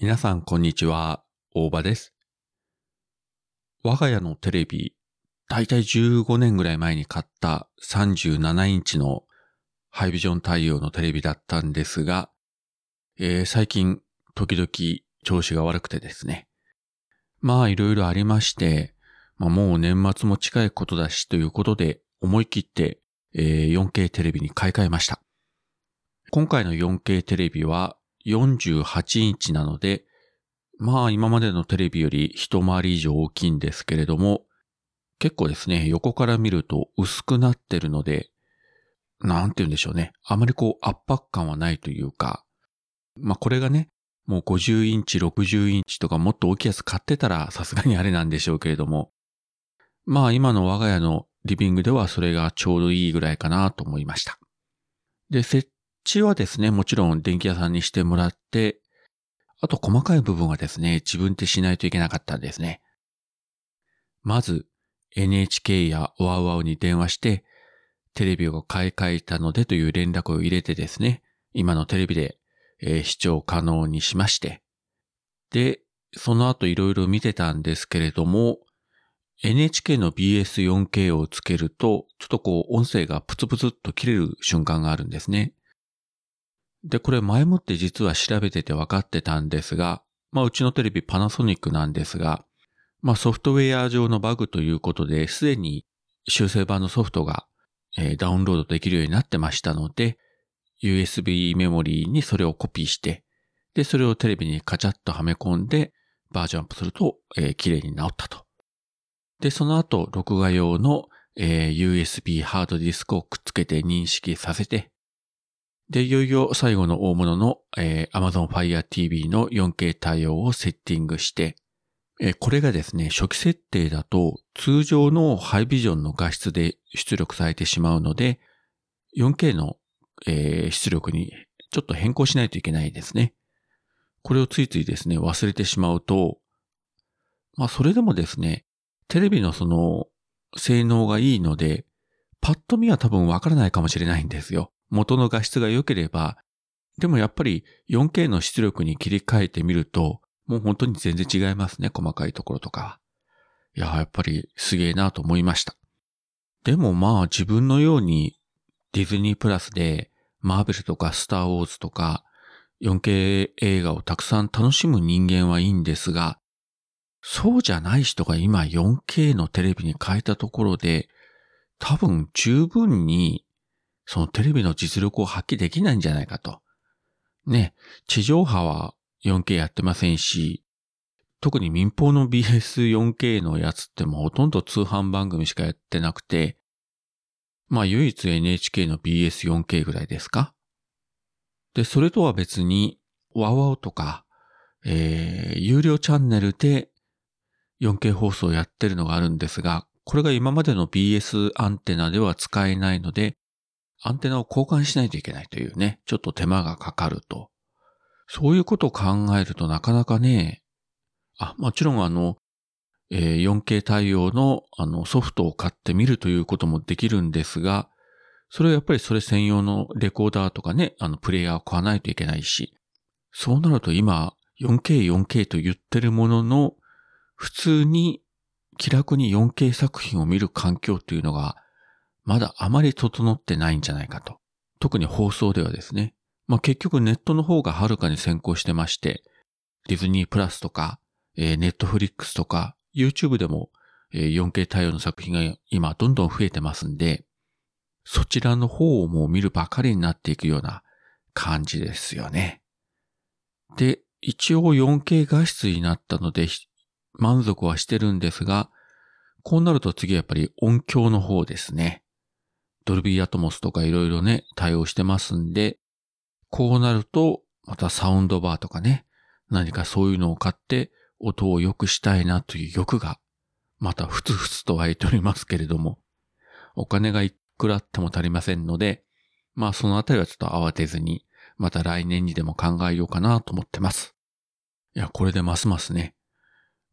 皆さん、こんにちは。大場です。我が家のテレビ、だいたい15年ぐらい前に買った37インチのハイビジョン対応のテレビだったんですが、えー、最近、時々調子が悪くてですね。まあ、いろいろありまして、まあ、もう年末も近いことだしということで、思い切って、えー、4K テレビに買い替えました。今回の 4K テレビは、48インチなので、まあ今までのテレビより一回り以上大きいんですけれども、結構ですね、横から見ると薄くなってるので、なんて言うんでしょうね。あまりこう圧迫感はないというか、まあこれがね、もう50インチ、60インチとかもっと大きいやつ買ってたらさすがにあれなんでしょうけれども、まあ今の我が家のリビングではそれがちょうどいいぐらいかなと思いました。で、設置はですね、もちろん電気屋さんにしてもらって、あと細かい部分はですね、自分でしないといけなかったんですね。まず、NHK やワウワウに電話して、テレビを買い替えたのでという連絡を入れてですね、今のテレビで、えー、視聴可能にしまして、で、その後いろいろ見てたんですけれども、NHK の BS4K をつけると、ちょっとこう音声がプツプツっと切れる瞬間があるんですね。で、これ前もって実は調べてて分かってたんですが、まあうちのテレビパナソニックなんですが、まあソフトウェア上のバグということで、すでに修正版のソフトが、えー、ダウンロードできるようになってましたので、USB メモリーにそれをコピーして、で、それをテレビにカチャッとはめ込んで、バージョンアップすると、えー、綺麗に直ったと。で、その後、録画用の、えー、USB ハードディスクをくっつけて認識させて、で、いよいよ最後の大物の、えー、Amazon Fire TV の 4K 対応をセッティングして、えー、これがですね、初期設定だと通常のハイビジョンの画質で出力されてしまうので、4K の、えー、出力にちょっと変更しないといけないですね。これをついついですね、忘れてしまうと、まあそれでもですね、テレビのその性能がいいので、パッと見は多分わからないかもしれないんですよ。元の画質が良ければ、でもやっぱり 4K の出力に切り替えてみると、もう本当に全然違いますね、細かいところとか。いや、やっぱりすげえなと思いました。でもまあ自分のようにディズニープラスでマーベルとかスターウォーズとか 4K 映画をたくさん楽しむ人間はいいんですが、そうじゃない人が今 4K のテレビに変えたところで、多分十分にそのテレビの実力を発揮できないんじゃないかと。ね、地上波は 4K やってませんし、特に民放の BS4K のやつってもほとんど通販番組しかやってなくて、まあ唯一 NHK の BS4K ぐらいですか？で、それとは別に、ワウワウとか、えー、有料チャンネルで 4K 放送やってるのがあるんですが、これが今までの BS アンテナでは使えないので、アンテナを交換しないといけないというね、ちょっと手間がかかると。そういうことを考えるとなかなかね、あ、もちろんあの、えー、4K 対応のあのソフトを買ってみるということもできるんですが、それはやっぱりそれ専用のレコーダーとかね、あのプレイヤーを買わないといけないし、そうなると今 4K、4K と言ってるものの、普通に気楽に 4K 作品を見る環境っていうのがまだあまり整ってないんじゃないかと。特に放送ではですね。まあ、結局ネットの方がはるかに先行してまして、ディズニープラスとか、えー、ネットフリックスとか、YouTube でも、えー、4K 対応の作品が今どんどん増えてますんで、そちらの方をもう見るばかりになっていくような感じですよね。で、一応 4K 画質になったので満足はしてるんですが、こうなると次はやっぱり音響の方ですね。ドルビーアトモスとかいろいろね、対応してますんで、こうなると、またサウンドバーとかね、何かそういうのを買って音を良くしたいなという欲が、またふつふつと湧いておりますけれども、お金がいくらあっても足りませんので、まあそのあたりはちょっと慌てずに、また来年にでも考えようかなと思ってます。いや、これでますますね、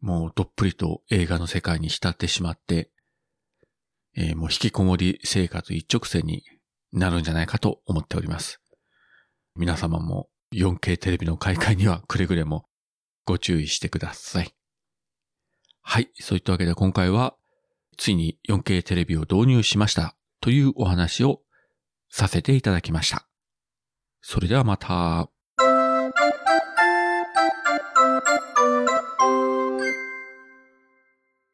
もうどっぷりと映画の世界に浸ってしまって、えー、もう引きこもり生活一直線になるんじゃないかと思っております。皆様も 4K テレビの買い替えにはくれぐれもご注意してください。はい。そういったわけで今回は、ついに 4K テレビを導入しましたというお話をさせていただきました。それではまた。